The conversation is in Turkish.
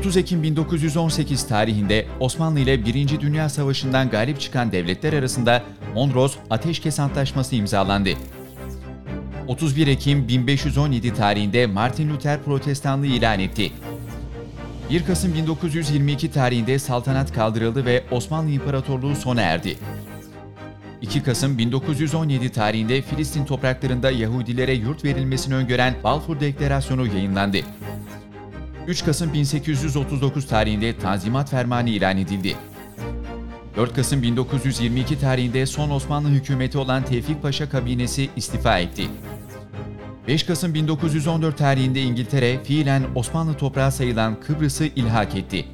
30 Ekim 1918 tarihinde Osmanlı ile 1. Dünya Savaşı'ndan galip çıkan devletler arasında Mondros Ateşkes Antlaşması imzalandı. 31 Ekim 1517 tarihinde Martin Luther protestanlığı ilan etti. 1 Kasım 1922 tarihinde saltanat kaldırıldı ve Osmanlı İmparatorluğu sona erdi. 2 Kasım 1917 tarihinde Filistin topraklarında Yahudilere yurt verilmesini öngören Balfour Deklarasyonu yayınlandı. 3 Kasım 1839 tarihinde Tanzimat Fermanı ilan edildi. 4 Kasım 1922 tarihinde son Osmanlı hükümeti olan Tevfik Paşa kabinesi istifa etti. 5 Kasım 1914 tarihinde İngiltere fiilen Osmanlı toprağı sayılan Kıbrıs'ı ilhak etti.